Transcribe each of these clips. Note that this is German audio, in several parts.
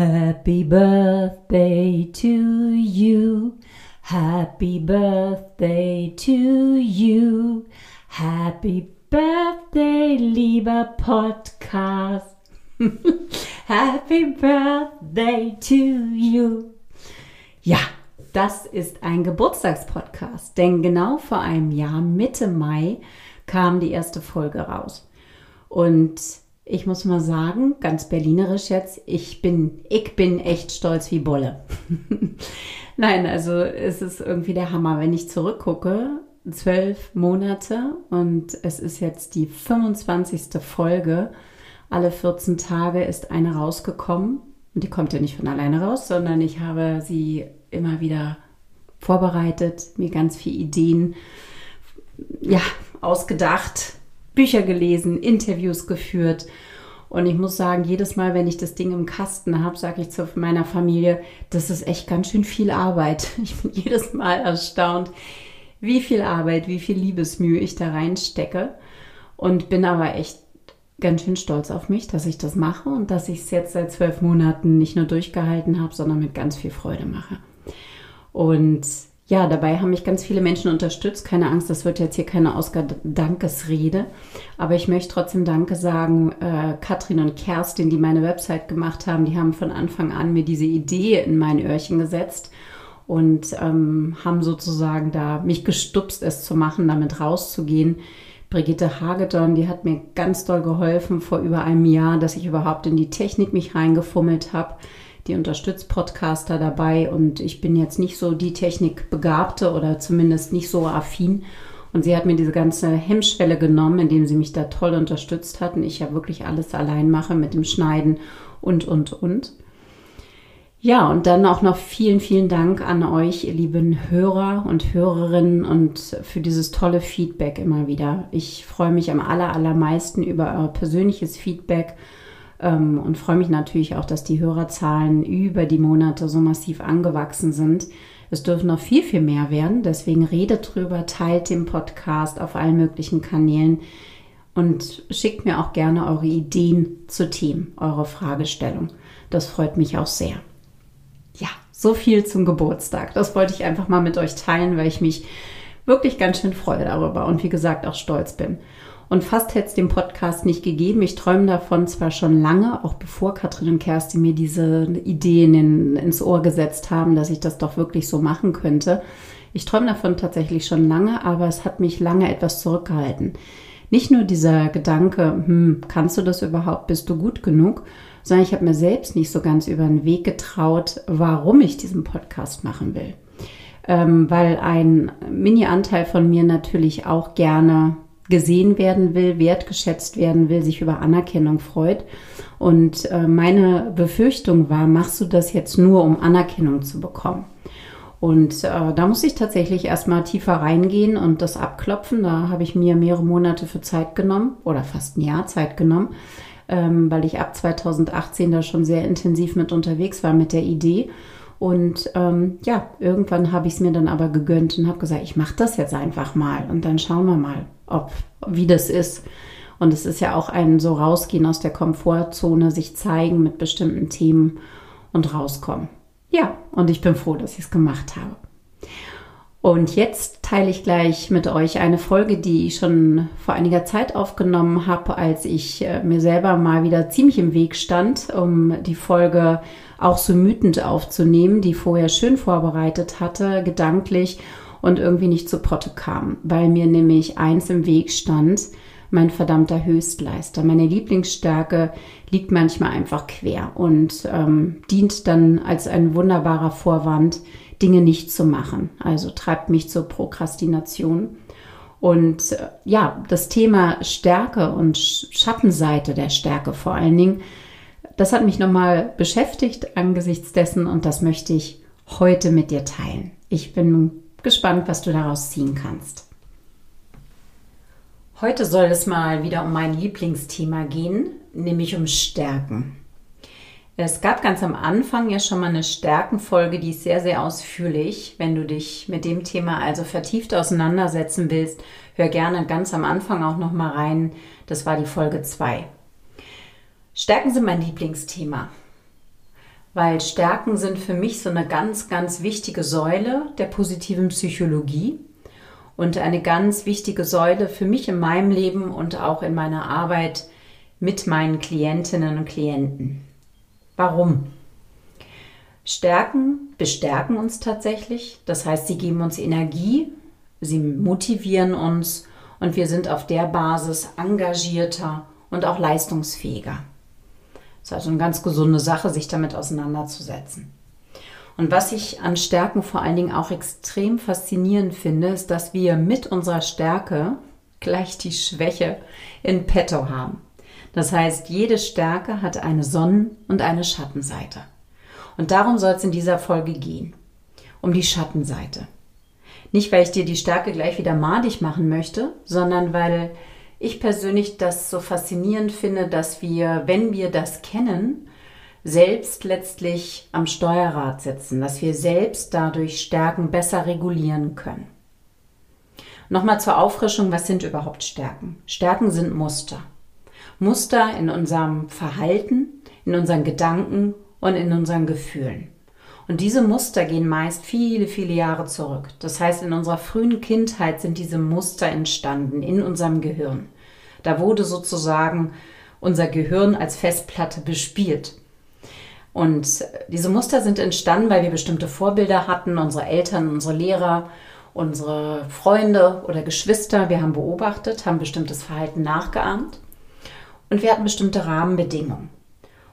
Happy birthday to you. Happy birthday to you. Happy birthday, lieber Podcast. Happy birthday to you. Ja, das ist ein Geburtstagspodcast, denn genau vor einem Jahr, Mitte Mai, kam die erste Folge raus. Und ich muss mal sagen, ganz berlinerisch jetzt, ich bin, ich bin echt stolz wie Bolle. Nein, also es ist irgendwie der Hammer, wenn ich zurückgucke, zwölf Monate und es ist jetzt die 25. Folge. Alle 14 Tage ist eine rausgekommen und die kommt ja nicht von alleine raus, sondern ich habe sie immer wieder vorbereitet, mir ganz viele Ideen ja, ausgedacht, Bücher gelesen, Interviews geführt. Und ich muss sagen, jedes Mal, wenn ich das Ding im Kasten habe, sage ich zu meiner Familie, das ist echt ganz schön viel Arbeit. Ich bin jedes Mal erstaunt, wie viel Arbeit, wie viel Liebesmühe ich da reinstecke. Und bin aber echt ganz schön stolz auf mich, dass ich das mache und dass ich es jetzt seit zwölf Monaten nicht nur durchgehalten habe, sondern mit ganz viel Freude mache. Und ja, dabei haben mich ganz viele Menschen unterstützt. Keine Angst, das wird jetzt hier keine Oscar-Dankesrede. Aber ich möchte trotzdem Danke sagen. Äh, Katrin und Kerstin, die meine Website gemacht haben, die haben von Anfang an mir diese Idee in mein Öhrchen gesetzt und ähm, haben sozusagen da mich gestupst, es zu machen, damit rauszugehen. Brigitte Hagedorn, die hat mir ganz doll geholfen vor über einem Jahr, dass ich überhaupt in die Technik mich reingefummelt habe die unterstützt Podcaster dabei und ich bin jetzt nicht so die Technikbegabte oder zumindest nicht so affin. Und sie hat mir diese ganze Hemmschwelle genommen, indem sie mich da toll unterstützt hat und ich ja wirklich alles allein mache mit dem Schneiden und, und, und. Ja, und dann auch noch vielen, vielen Dank an euch, ihr lieben Hörer und Hörerinnen und für dieses tolle Feedback immer wieder. Ich freue mich am aller, allermeisten über euer persönliches Feedback und freue mich natürlich auch, dass die Hörerzahlen über die Monate so massiv angewachsen sind. Es dürfen noch viel, viel mehr werden. Deswegen redet drüber, teilt den Podcast auf allen möglichen Kanälen und schickt mir auch gerne eure Ideen zu Themen, eure Fragestellung. Das freut mich auch sehr. Ja, so viel zum Geburtstag. Das wollte ich einfach mal mit euch teilen, weil ich mich wirklich ganz schön freue darüber und wie gesagt auch stolz bin. Und fast hätte es den Podcast nicht gegeben. Ich träume davon zwar schon lange, auch bevor Katrin und Kerstin mir diese Ideen in, ins Ohr gesetzt haben, dass ich das doch wirklich so machen könnte. Ich träume davon tatsächlich schon lange, aber es hat mich lange etwas zurückgehalten. Nicht nur dieser Gedanke, hm, kannst du das überhaupt, bist du gut genug, sondern ich habe mir selbst nicht so ganz über den Weg getraut, warum ich diesen Podcast machen will. Ähm, weil ein Mini-Anteil von mir natürlich auch gerne gesehen werden will, wertgeschätzt werden will, sich über Anerkennung freut. Und äh, meine Befürchtung war, machst du das jetzt nur, um Anerkennung zu bekommen? Und äh, da muss ich tatsächlich erstmal tiefer reingehen und das abklopfen. Da habe ich mir mehrere Monate für Zeit genommen oder fast ein Jahr Zeit genommen, ähm, weil ich ab 2018 da schon sehr intensiv mit unterwegs war mit der Idee. Und ähm, ja, irgendwann habe ich es mir dann aber gegönnt und habe gesagt, ich mache das jetzt einfach mal und dann schauen wir mal, ob wie das ist. Und es ist ja auch ein so rausgehen aus der Komfortzone, sich zeigen mit bestimmten Themen und rauskommen. Ja, und ich bin froh, dass ich es gemacht habe. Und jetzt teile ich gleich mit euch eine Folge, die ich schon vor einiger Zeit aufgenommen habe, als ich äh, mir selber mal wieder ziemlich im Weg stand, um die Folge auch so mütend aufzunehmen, die vorher schön vorbereitet hatte, gedanklich und irgendwie nicht zu Potte kam, weil mir nämlich eins im Weg stand, mein verdammter Höchstleister. Meine Lieblingsstärke liegt manchmal einfach quer und ähm, dient dann als ein wunderbarer Vorwand, Dinge nicht zu machen. Also treibt mich zur Prokrastination. Und äh, ja, das Thema Stärke und Schattenseite der Stärke vor allen Dingen, das hat mich nochmal beschäftigt angesichts dessen und das möchte ich heute mit dir teilen. Ich bin gespannt, was du daraus ziehen kannst. Heute soll es mal wieder um mein Lieblingsthema gehen, nämlich um Stärken. Es gab ganz am Anfang ja schon mal eine Stärkenfolge, die ist sehr, sehr ausführlich. Wenn du dich mit dem Thema also vertieft auseinandersetzen willst, hör gerne ganz am Anfang auch noch mal rein. Das war die Folge 2. Stärken sind mein Lieblingsthema, weil Stärken sind für mich so eine ganz, ganz wichtige Säule der positiven Psychologie und eine ganz wichtige Säule für mich in meinem Leben und auch in meiner Arbeit mit meinen Klientinnen und Klienten. Warum? Stärken bestärken uns tatsächlich. Das heißt, sie geben uns Energie, sie motivieren uns und wir sind auf der Basis engagierter und auch leistungsfähiger. Das ist also eine ganz gesunde Sache, sich damit auseinanderzusetzen. Und was ich an Stärken vor allen Dingen auch extrem faszinierend finde, ist, dass wir mit unserer Stärke gleich die Schwäche in petto haben. Das heißt, jede Stärke hat eine Sonnen- und eine Schattenseite. Und darum soll es in dieser Folge gehen. Um die Schattenseite. Nicht, weil ich dir die Stärke gleich wieder madig machen möchte, sondern weil ich persönlich das so faszinierend finde, dass wir, wenn wir das kennen, selbst letztlich am Steuerrad sitzen, dass wir selbst dadurch Stärken besser regulieren können. Nochmal zur Auffrischung, was sind überhaupt Stärken? Stärken sind Muster. Muster in unserem Verhalten, in unseren Gedanken und in unseren Gefühlen. Und diese Muster gehen meist viele, viele Jahre zurück. Das heißt, in unserer frühen Kindheit sind diese Muster entstanden in unserem Gehirn. Da wurde sozusagen unser Gehirn als Festplatte bespielt. Und diese Muster sind entstanden, weil wir bestimmte Vorbilder hatten, unsere Eltern, unsere Lehrer, unsere Freunde oder Geschwister. Wir haben beobachtet, haben bestimmtes Verhalten nachgeahmt und wir hatten bestimmte Rahmenbedingungen.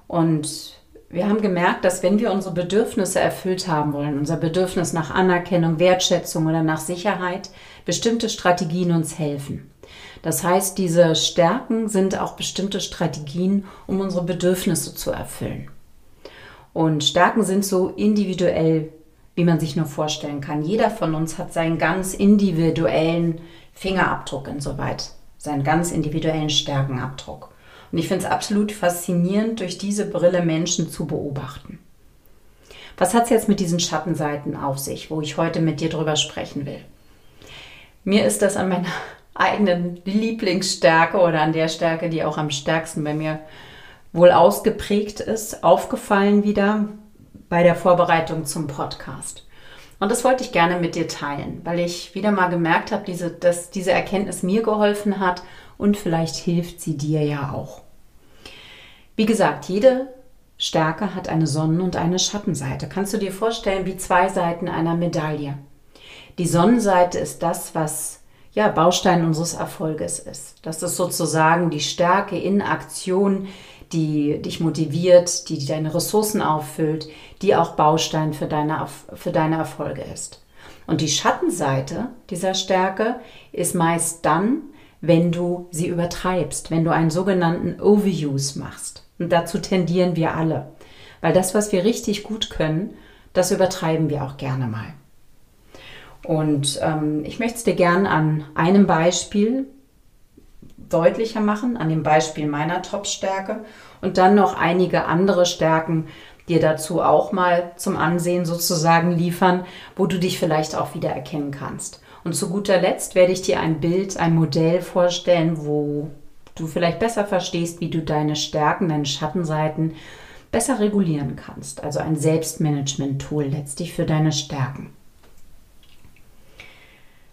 Und wir haben gemerkt, dass wenn wir unsere Bedürfnisse erfüllt haben wollen, unser Bedürfnis nach Anerkennung, Wertschätzung oder nach Sicherheit, bestimmte Strategien uns helfen. Das heißt, diese Stärken sind auch bestimmte Strategien, um unsere Bedürfnisse zu erfüllen. Und Stärken sind so individuell, wie man sich nur vorstellen kann. Jeder von uns hat seinen ganz individuellen Fingerabdruck insoweit, seinen ganz individuellen Stärkenabdruck. Und ich finde es absolut faszinierend, durch diese Brille Menschen zu beobachten. Was hat es jetzt mit diesen Schattenseiten auf sich, wo ich heute mit dir drüber sprechen will? Mir ist das an meiner eigenen Lieblingsstärke oder an der Stärke, die auch am stärksten bei mir wohl ausgeprägt ist, aufgefallen wieder bei der Vorbereitung zum Podcast. Und das wollte ich gerne mit dir teilen, weil ich wieder mal gemerkt habe, diese, dass diese Erkenntnis mir geholfen hat und vielleicht hilft sie dir ja auch. Wie gesagt, jede Stärke hat eine Sonnen- und eine Schattenseite. Kannst du dir vorstellen, wie zwei Seiten einer Medaille. Die Sonnenseite ist das, was ja, Baustein unseres Erfolges ist. Das ist sozusagen die Stärke in Aktion, die dich motiviert, die deine Ressourcen auffüllt, die auch Baustein für deine, für deine Erfolge ist. Und die Schattenseite dieser Stärke ist meist dann, wenn du sie übertreibst, wenn du einen sogenannten Overuse machst. Und dazu tendieren wir alle. Weil das, was wir richtig gut können, das übertreiben wir auch gerne mal. Und ähm, ich möchte es dir gern an einem Beispiel deutlicher machen, an dem Beispiel meiner Top-Stärke und dann noch einige andere Stärken dir dazu auch mal zum Ansehen sozusagen liefern, wo du dich vielleicht auch wieder erkennen kannst. Und zu guter Letzt werde ich dir ein Bild, ein Modell vorstellen, wo du vielleicht besser verstehst, wie du deine Stärken, deine Schattenseiten besser regulieren kannst. Also ein Selbstmanagement-Tool letztlich für deine Stärken.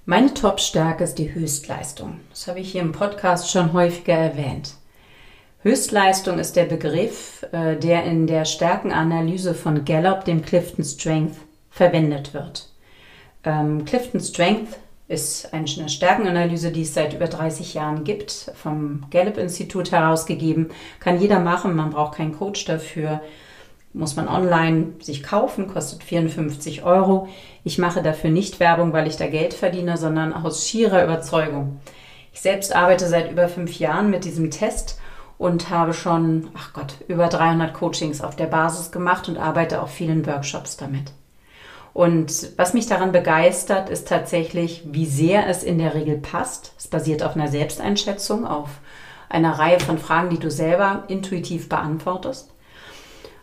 Meine Top-Stärke ist die Höchstleistung. Das habe ich hier im Podcast schon häufiger erwähnt. Höchstleistung ist der Begriff, äh, der in der Stärkenanalyse von Gallup, dem Clifton Strength, verwendet wird. Ähm, Clifton Strength ist eine Stärkenanalyse, die es seit über 30 Jahren gibt, vom Gallup-Institut herausgegeben. Kann jeder machen, man braucht keinen Coach dafür muss man online sich kaufen, kostet 54 Euro. Ich mache dafür nicht Werbung, weil ich da Geld verdiene, sondern aus schierer Überzeugung. Ich selbst arbeite seit über fünf Jahren mit diesem Test und habe schon, ach Gott, über 300 Coachings auf der Basis gemacht und arbeite auch vielen Workshops damit. Und was mich daran begeistert, ist tatsächlich, wie sehr es in der Regel passt. Es basiert auf einer Selbsteinschätzung, auf einer Reihe von Fragen, die du selber intuitiv beantwortest.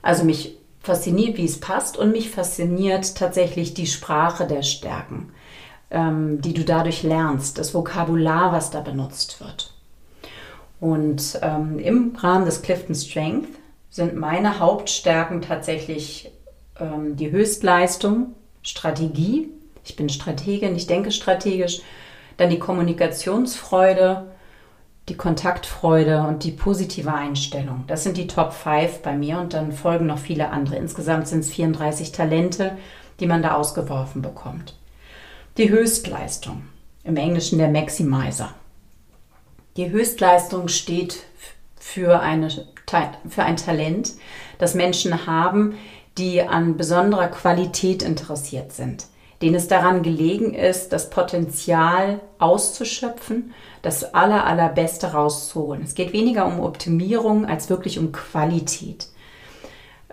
Also mich fasziniert, wie es passt und mich fasziniert tatsächlich die Sprache der Stärken, ähm, die du dadurch lernst, das Vokabular, was da benutzt wird. Und ähm, im Rahmen des Clifton Strength sind meine Hauptstärken tatsächlich ähm, die Höchstleistung, Strategie. Ich bin Strategin, ich denke strategisch. Dann die Kommunikationsfreude, die Kontaktfreude und die positive Einstellung. Das sind die Top 5 bei mir und dann folgen noch viele andere. Insgesamt sind es 34 Talente, die man da ausgeworfen bekommt. Die Höchstleistung, im Englischen der Maximizer. Die Höchstleistung steht für, eine, für ein Talent, das Menschen haben, die an besonderer Qualität interessiert sind, denen es daran gelegen ist, das Potenzial auszuschöpfen, das aller, allerbeste rauszuholen. Es geht weniger um Optimierung als wirklich um Qualität.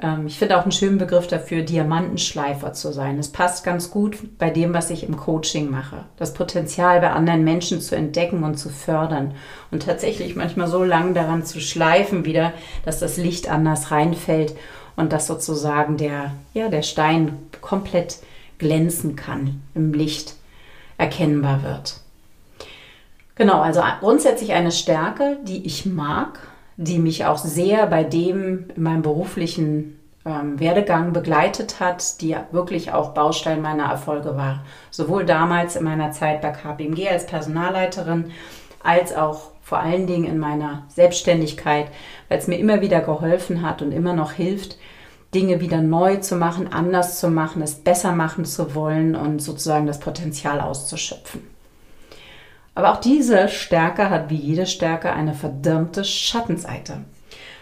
Ähm, ich finde auch einen schönen Begriff dafür, Diamantenschleifer zu sein. Es passt ganz gut bei dem, was ich im Coaching mache. Das Potenzial bei anderen Menschen zu entdecken und zu fördern. Und tatsächlich manchmal so lange daran zu schleifen wieder, dass das Licht anders reinfällt und dass sozusagen der, ja, der Stein komplett glänzen kann, im Licht erkennbar wird. Genau, also grundsätzlich eine Stärke, die ich mag, die mich auch sehr bei dem in meinem beruflichen ähm, Werdegang begleitet hat, die wirklich auch Baustein meiner Erfolge war. Sowohl damals in meiner Zeit bei KPMG als Personalleiterin, als auch vor allen Dingen in meiner Selbstständigkeit, weil es mir immer wieder geholfen hat und immer noch hilft, Dinge wieder neu zu machen, anders zu machen, es besser machen zu wollen und sozusagen das Potenzial auszuschöpfen. Aber auch diese Stärke hat wie jede Stärke eine verdammte Schattenseite.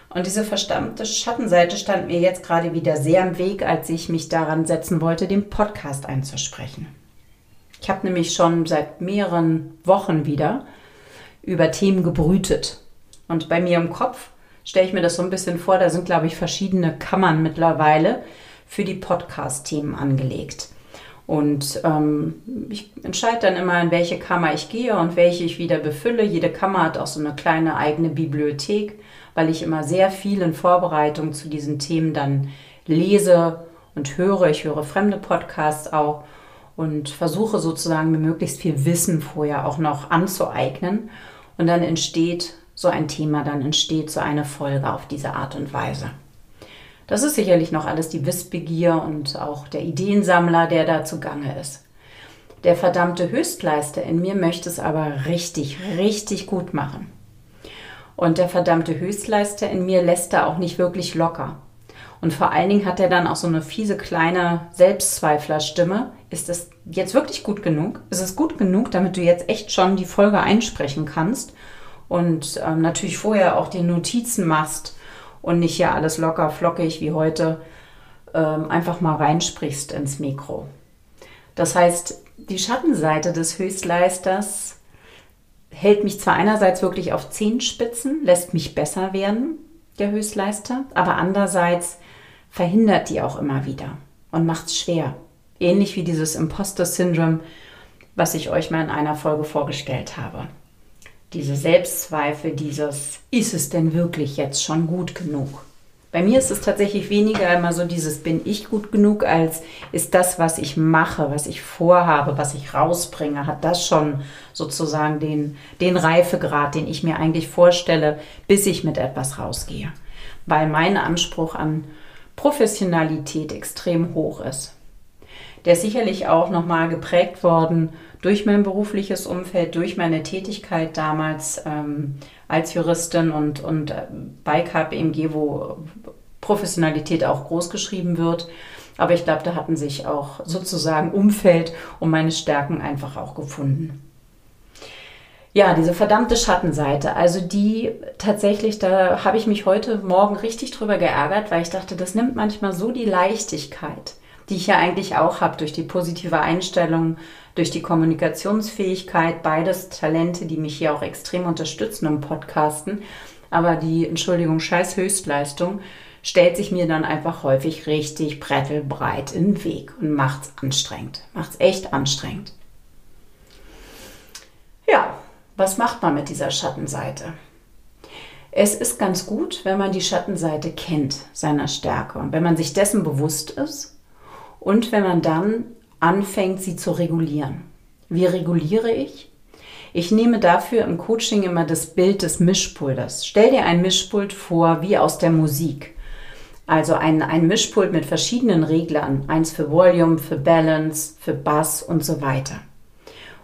Und diese verdammte Schattenseite stand mir jetzt gerade wieder sehr im Weg, als ich mich daran setzen wollte, den Podcast einzusprechen. Ich habe nämlich schon seit mehreren Wochen wieder über Themen gebrütet. Und bei mir im Kopf stelle ich mir das so ein bisschen vor, da sind, glaube ich, verschiedene Kammern mittlerweile für die Podcast-Themen angelegt. Und ähm, ich entscheide dann immer, in welche Kammer ich gehe und welche ich wieder befülle. Jede Kammer hat auch so eine kleine eigene Bibliothek, weil ich immer sehr viel in Vorbereitung zu diesen Themen dann lese und höre. Ich höre fremde Podcasts auch und versuche sozusagen mir möglichst viel Wissen vorher auch noch anzueignen. Und dann entsteht so ein Thema, dann entsteht so eine Folge auf diese Art und Weise. Das ist sicherlich noch alles die Wissbegier und auch der Ideensammler, der da zugange ist. Der verdammte Höchstleister in mir möchte es aber richtig, richtig gut machen. Und der verdammte Höchstleister in mir lässt da auch nicht wirklich locker. Und vor allen Dingen hat er dann auch so eine fiese kleine Selbstzweiflerstimme. Ist es jetzt wirklich gut genug? Ist es gut genug, damit du jetzt echt schon die Folge einsprechen kannst? Und ähm, natürlich vorher auch die Notizen machst und nicht hier alles locker flockig wie heute ähm, einfach mal reinsprichst ins Mikro. Das heißt, die Schattenseite des Höchstleisters hält mich zwar einerseits wirklich auf Zehenspitzen, lässt mich besser werden, der Höchstleister, aber andererseits verhindert die auch immer wieder und macht es schwer. Ähnlich wie dieses Imposter-Syndrom, was ich euch mal in einer Folge vorgestellt habe diese Selbstzweifel, dieses, ist es denn wirklich jetzt schon gut genug? Bei mir ist es tatsächlich weniger immer so dieses, bin ich gut genug, als ist das, was ich mache, was ich vorhabe, was ich rausbringe, hat das schon sozusagen den, den Reifegrad, den ich mir eigentlich vorstelle, bis ich mit etwas rausgehe. Weil mein Anspruch an Professionalität extrem hoch ist. Der ist sicherlich auch nochmal geprägt worden durch mein berufliches Umfeld, durch meine Tätigkeit damals ähm, als Juristin und, und äh, bei KPMG, wo Professionalität auch groß geschrieben wird. Aber ich glaube, da hatten sich auch sozusagen Umfeld und meine Stärken einfach auch gefunden. Ja, diese verdammte Schattenseite, also die tatsächlich, da habe ich mich heute Morgen richtig drüber geärgert, weil ich dachte, das nimmt manchmal so die Leichtigkeit die ich ja eigentlich auch habe durch die positive Einstellung, durch die Kommunikationsfähigkeit, beides Talente, die mich hier auch extrem unterstützen im Podcasten. Aber die, Entschuldigung, scheiß Höchstleistung stellt sich mir dann einfach häufig richtig brettelbreit in den Weg und macht's anstrengend. Macht's echt anstrengend. Ja, was macht man mit dieser Schattenseite? Es ist ganz gut, wenn man die Schattenseite kennt, seiner Stärke. Und wenn man sich dessen bewusst ist und wenn man dann anfängt, sie zu regulieren. Wie reguliere ich? Ich nehme dafür im Coaching immer das Bild des Mischpulters. Stell dir ein Mischpult vor wie aus der Musik. Also ein, ein Mischpult mit verschiedenen Reglern. Eins für Volume, für Balance, für Bass und so weiter.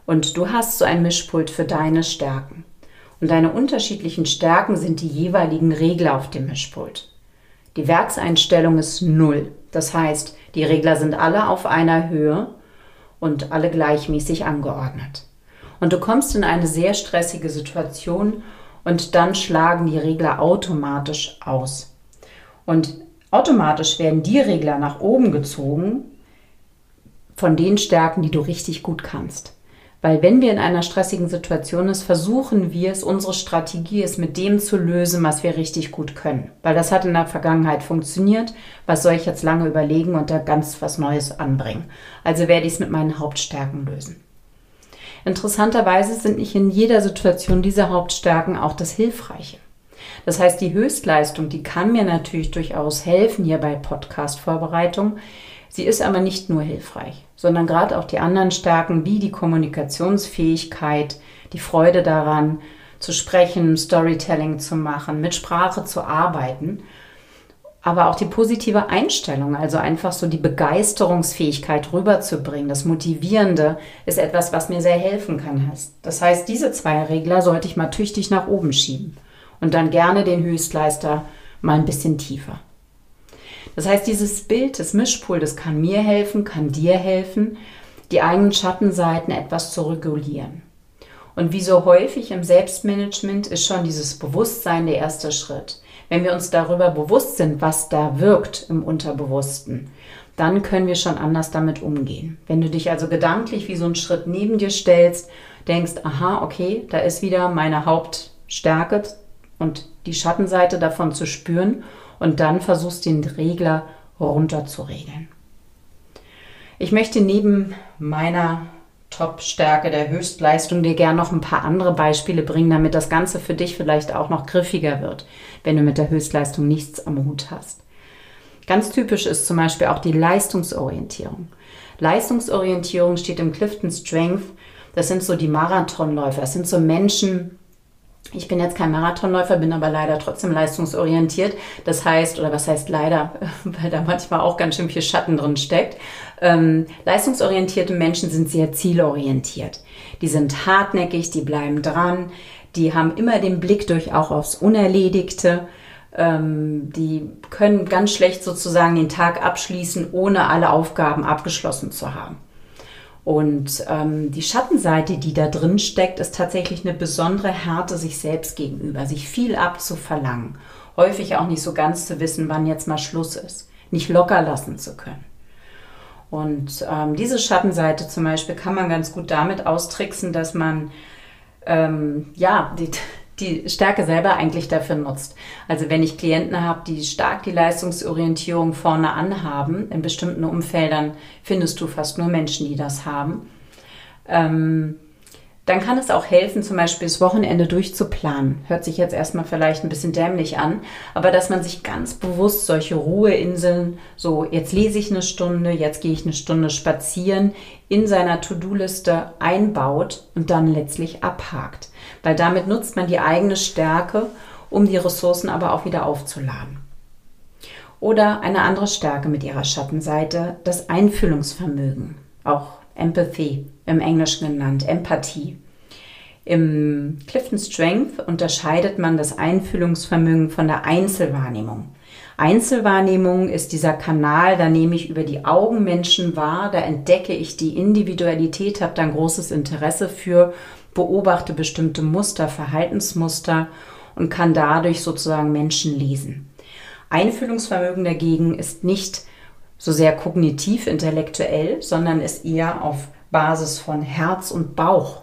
Und du hast so ein Mischpult für deine Stärken. Und deine unterschiedlichen Stärken sind die jeweiligen Regler auf dem Mischpult. Die Werkseinstellung ist null. Das heißt, die Regler sind alle auf einer Höhe und alle gleichmäßig angeordnet. Und du kommst in eine sehr stressige Situation und dann schlagen die Regler automatisch aus. Und automatisch werden die Regler nach oben gezogen von den Stärken, die du richtig gut kannst. Weil wenn wir in einer stressigen Situation ist, versuchen wir es, unsere Strategie ist, mit dem zu lösen, was wir richtig gut können. Weil das hat in der Vergangenheit funktioniert. Was soll ich jetzt lange überlegen und da ganz was Neues anbringen? Also werde ich es mit meinen Hauptstärken lösen. Interessanterweise sind nicht in jeder Situation diese Hauptstärken auch das Hilfreiche. Das heißt, die Höchstleistung, die kann mir natürlich durchaus helfen hier bei Podcast-Vorbereitung. Sie ist aber nicht nur hilfreich, sondern gerade auch die anderen Stärken wie die Kommunikationsfähigkeit, die Freude daran, zu sprechen, Storytelling zu machen, mit Sprache zu arbeiten, aber auch die positive Einstellung, also einfach so die Begeisterungsfähigkeit rüberzubringen, das Motivierende ist etwas, was mir sehr helfen kann. Das heißt, diese zwei Regler sollte ich mal tüchtig nach oben schieben und dann gerne den Höchstleister mal ein bisschen tiefer. Das heißt, dieses Bild des Mischpultes kann mir helfen, kann dir helfen, die eigenen Schattenseiten etwas zu regulieren. Und wie so häufig im Selbstmanagement ist schon dieses Bewusstsein der erste Schritt. Wenn wir uns darüber bewusst sind, was da wirkt im Unterbewussten, dann können wir schon anders damit umgehen. Wenn du dich also gedanklich wie so einen Schritt neben dir stellst, denkst, aha, okay, da ist wieder meine Hauptstärke und die Schattenseite davon zu spüren und dann versuchst den Regler runter zu regeln. Ich möchte neben meiner Top-Stärke der Höchstleistung dir gerne noch ein paar andere Beispiele bringen, damit das Ganze für dich vielleicht auch noch griffiger wird, wenn du mit der Höchstleistung nichts am Hut hast. Ganz typisch ist zum Beispiel auch die Leistungsorientierung. Leistungsorientierung steht im Clifton Strength. Das sind so die Marathonläufer. Das sind so Menschen, ich bin jetzt kein Marathonläufer, bin aber leider trotzdem leistungsorientiert. Das heißt, oder was heißt leider, weil da manchmal auch ganz schön viel Schatten drin steckt. Ähm, leistungsorientierte Menschen sind sehr zielorientiert. Die sind hartnäckig, die bleiben dran, die haben immer den Blick durch auch aufs Unerledigte. Ähm, die können ganz schlecht sozusagen den Tag abschließen, ohne alle Aufgaben abgeschlossen zu haben. Und ähm, die Schattenseite, die da drin steckt, ist tatsächlich eine besondere Härte sich selbst gegenüber, sich viel abzuverlangen, häufig auch nicht so ganz zu wissen, wann jetzt mal Schluss ist, nicht locker lassen zu können. Und ähm, diese Schattenseite zum Beispiel kann man ganz gut damit austricksen, dass man ähm, ja die, die Stärke selber eigentlich dafür nutzt. Also wenn ich Klienten habe, die stark die Leistungsorientierung vorne anhaben, in bestimmten Umfeldern findest du fast nur Menschen, die das haben. Ähm, dann kann es auch helfen, zum Beispiel das Wochenende durchzuplanen. Hört sich jetzt erstmal vielleicht ein bisschen dämlich an, aber dass man sich ganz bewusst solche Ruheinseln, so jetzt lese ich eine Stunde, jetzt gehe ich eine Stunde spazieren, in seiner To-Do-Liste einbaut und dann letztlich abhakt. Weil damit nutzt man die eigene Stärke, um die Ressourcen aber auch wieder aufzuladen. Oder eine andere Stärke mit ihrer Schattenseite, das Einfühlungsvermögen, auch Empathy im Englischen genannt, Empathie. Im Clifton Strength unterscheidet man das Einfühlungsvermögen von der Einzelwahrnehmung. Einzelwahrnehmung ist dieser Kanal, da nehme ich über die Augen Menschen wahr, da entdecke ich die Individualität, habe da ein großes Interesse für, beobachte bestimmte Muster, Verhaltensmuster und kann dadurch sozusagen Menschen lesen. Einfühlungsvermögen dagegen ist nicht so sehr kognitiv intellektuell, sondern ist eher auf Basis von Herz und Bauch.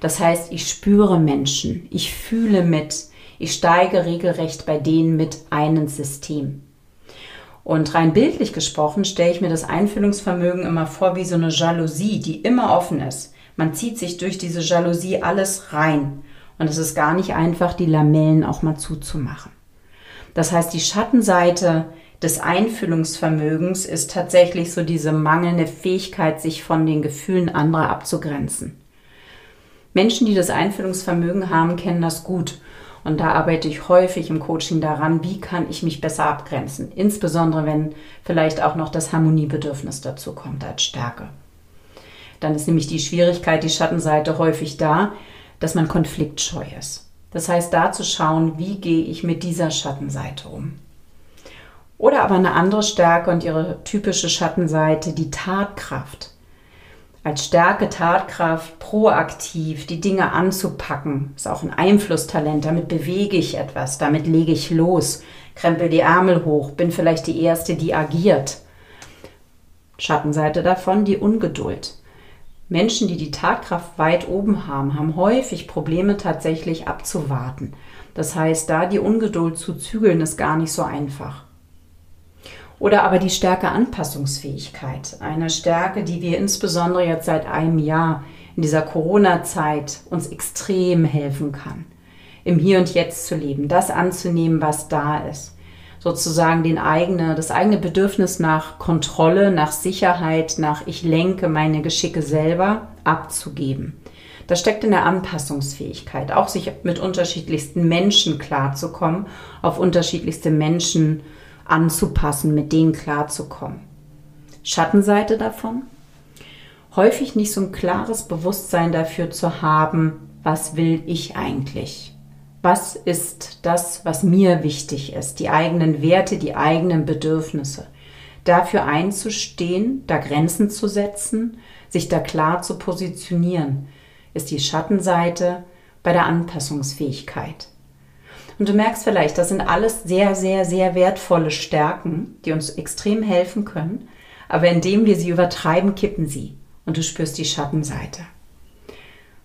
Das heißt, ich spüre Menschen, ich fühle mit, ich steige regelrecht bei denen mit ein ins System. Und rein bildlich gesprochen stelle ich mir das Einfühlungsvermögen immer vor wie so eine Jalousie, die immer offen ist. Man zieht sich durch diese Jalousie alles rein. Und es ist gar nicht einfach, die Lamellen auch mal zuzumachen. Das heißt, die Schattenseite des Einfühlungsvermögens ist tatsächlich so diese mangelnde Fähigkeit, sich von den Gefühlen anderer abzugrenzen. Menschen, die das Einfühlungsvermögen haben, kennen das gut. Und da arbeite ich häufig im Coaching daran, wie kann ich mich besser abgrenzen. Insbesondere wenn vielleicht auch noch das Harmoniebedürfnis dazu kommt als Stärke. Dann ist nämlich die Schwierigkeit, die Schattenseite häufig da, dass man konfliktscheu ist. Das heißt, da zu schauen, wie gehe ich mit dieser Schattenseite um. Oder aber eine andere Stärke und ihre typische Schattenseite, die Tatkraft als Stärke, Tatkraft, proaktiv die Dinge anzupacken, ist auch ein Einflusstalent. Damit bewege ich etwas, damit lege ich los, krempel die Ärmel hoch, bin vielleicht die Erste, die agiert. Schattenseite davon, die Ungeduld. Menschen, die die Tatkraft weit oben haben, haben häufig Probleme tatsächlich abzuwarten. Das heißt, da die Ungeduld zu zügeln, ist gar nicht so einfach. Oder aber die Stärke Anpassungsfähigkeit. Eine Stärke, die wir insbesondere jetzt seit einem Jahr in dieser Corona-Zeit uns extrem helfen kann. Im Hier und Jetzt zu leben, das anzunehmen, was da ist. Sozusagen den eigene, das eigene Bedürfnis nach Kontrolle, nach Sicherheit, nach ich lenke meine Geschicke selber abzugeben. Das steckt in der Anpassungsfähigkeit, auch sich mit unterschiedlichsten Menschen klarzukommen, auf unterschiedlichste Menschen anzupassen, mit denen klarzukommen. Schattenseite davon? Häufig nicht so ein klares Bewusstsein dafür zu haben, was will ich eigentlich? Was ist das, was mir wichtig ist? Die eigenen Werte, die eigenen Bedürfnisse. Dafür einzustehen, da Grenzen zu setzen, sich da klar zu positionieren, ist die Schattenseite bei der Anpassungsfähigkeit. Und du merkst vielleicht, das sind alles sehr, sehr, sehr wertvolle Stärken, die uns extrem helfen können. Aber indem wir sie übertreiben, kippen sie. Und du spürst die Schattenseite.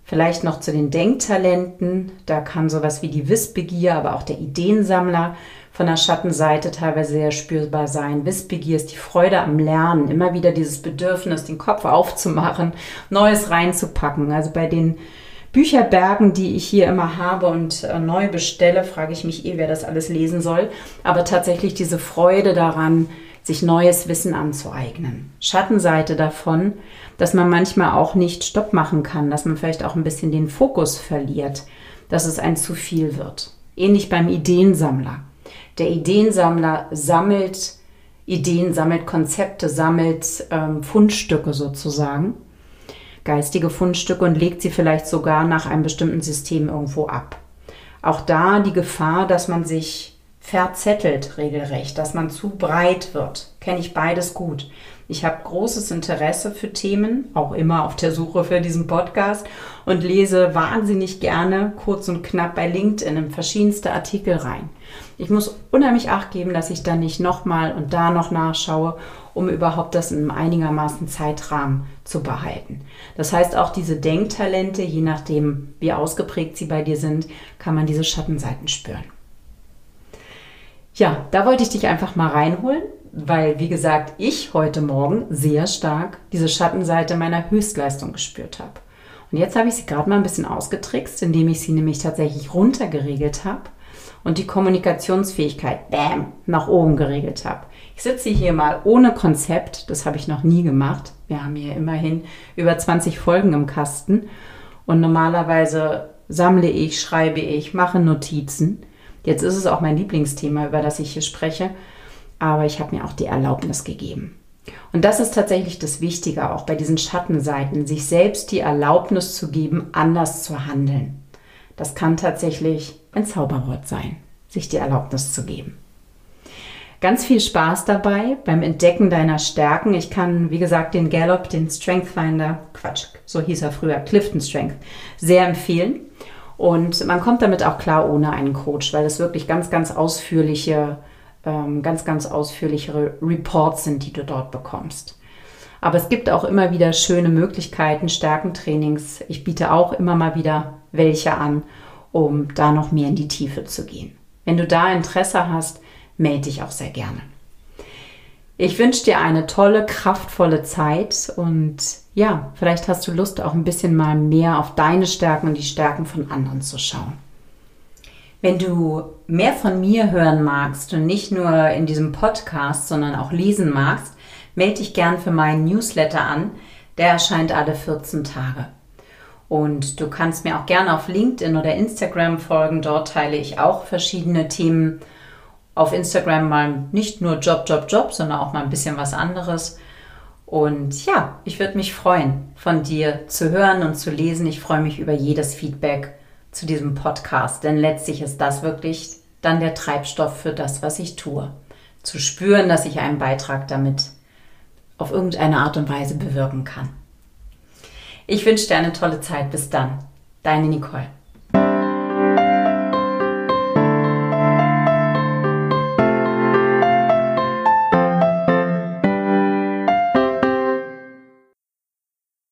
Vielleicht noch zu den Denktalenten. Da kann sowas wie die Wissbegier, aber auch der Ideensammler von der Schattenseite teilweise sehr spürbar sein. Wissbegier ist die Freude am Lernen, immer wieder dieses Bedürfnis, den Kopf aufzumachen, Neues reinzupacken. Also bei den Bücherbergen, die ich hier immer habe und äh, neu bestelle, frage ich mich eh, wer das alles lesen soll. Aber tatsächlich diese Freude daran, sich neues Wissen anzueignen. Schattenseite davon, dass man manchmal auch nicht Stopp machen kann, dass man vielleicht auch ein bisschen den Fokus verliert, dass es ein zu viel wird. Ähnlich beim Ideensammler. Der Ideensammler sammelt Ideen, sammelt Konzepte, sammelt ähm, Fundstücke sozusagen geistige Fundstücke und legt sie vielleicht sogar nach einem bestimmten System irgendwo ab. Auch da die Gefahr, dass man sich verzettelt regelrecht, dass man zu breit wird. Kenne ich beides gut. Ich habe großes Interesse für Themen, auch immer auf der Suche für diesen Podcast und lese wahnsinnig gerne kurz und knapp bei LinkedIn in verschiedenste Artikel rein. Ich muss unheimlich acht geben, dass ich dann nicht nochmal und da noch nachschaue, um überhaupt das in einem einigermaßen Zeitrahmen zu behalten. Das heißt, auch diese Denktalente, je nachdem, wie ausgeprägt sie bei dir sind, kann man diese Schattenseiten spüren. Ja, da wollte ich dich einfach mal reinholen, weil, wie gesagt, ich heute Morgen sehr stark diese Schattenseite meiner Höchstleistung gespürt habe. Und jetzt habe ich sie gerade mal ein bisschen ausgetrickst, indem ich sie nämlich tatsächlich runtergeregelt habe und die Kommunikationsfähigkeit, bam, nach oben geregelt habe. Ich sitze hier mal ohne Konzept, das habe ich noch nie gemacht. Wir haben hier immerhin über 20 Folgen im Kasten und normalerweise sammle ich, schreibe ich, mache Notizen. Jetzt ist es auch mein Lieblingsthema, über das ich hier spreche, aber ich habe mir auch die Erlaubnis gegeben. Und das ist tatsächlich das Wichtige auch bei diesen Schattenseiten, sich selbst die Erlaubnis zu geben, anders zu handeln. Das kann tatsächlich ein Zauberwort sein, sich die Erlaubnis zu geben. Ganz viel Spaß dabei beim Entdecken deiner Stärken. Ich kann, wie gesagt, den Gallup, den Strength Finder, Quatsch, so hieß er früher, Clifton Strength, sehr empfehlen. Und man kommt damit auch klar ohne einen Coach, weil es wirklich ganz, ganz ausführliche, ähm, ganz, ganz ausführliche Reports sind, die du dort bekommst. Aber es gibt auch immer wieder schöne Möglichkeiten, Stärkentrainings. Ich biete auch immer mal wieder welche an um da noch mehr in die Tiefe zu gehen. Wenn du da Interesse hast, melde dich auch sehr gerne. Ich wünsche dir eine tolle, kraftvolle Zeit und ja, vielleicht hast du Lust, auch ein bisschen mal mehr auf deine Stärken und die Stärken von anderen zu schauen. Wenn du mehr von mir hören magst und nicht nur in diesem Podcast, sondern auch lesen magst, melde dich gern für meinen Newsletter an. Der erscheint alle 14 Tage. Und du kannst mir auch gerne auf LinkedIn oder Instagram folgen. Dort teile ich auch verschiedene Themen. Auf Instagram mal nicht nur Job, Job, Job, sondern auch mal ein bisschen was anderes. Und ja, ich würde mich freuen, von dir zu hören und zu lesen. Ich freue mich über jedes Feedback zu diesem Podcast, denn letztlich ist das wirklich dann der Treibstoff für das, was ich tue. Zu spüren, dass ich einen Beitrag damit auf irgendeine Art und Weise bewirken kann. Ich wünsche dir eine tolle Zeit. Bis dann. Deine Nicole.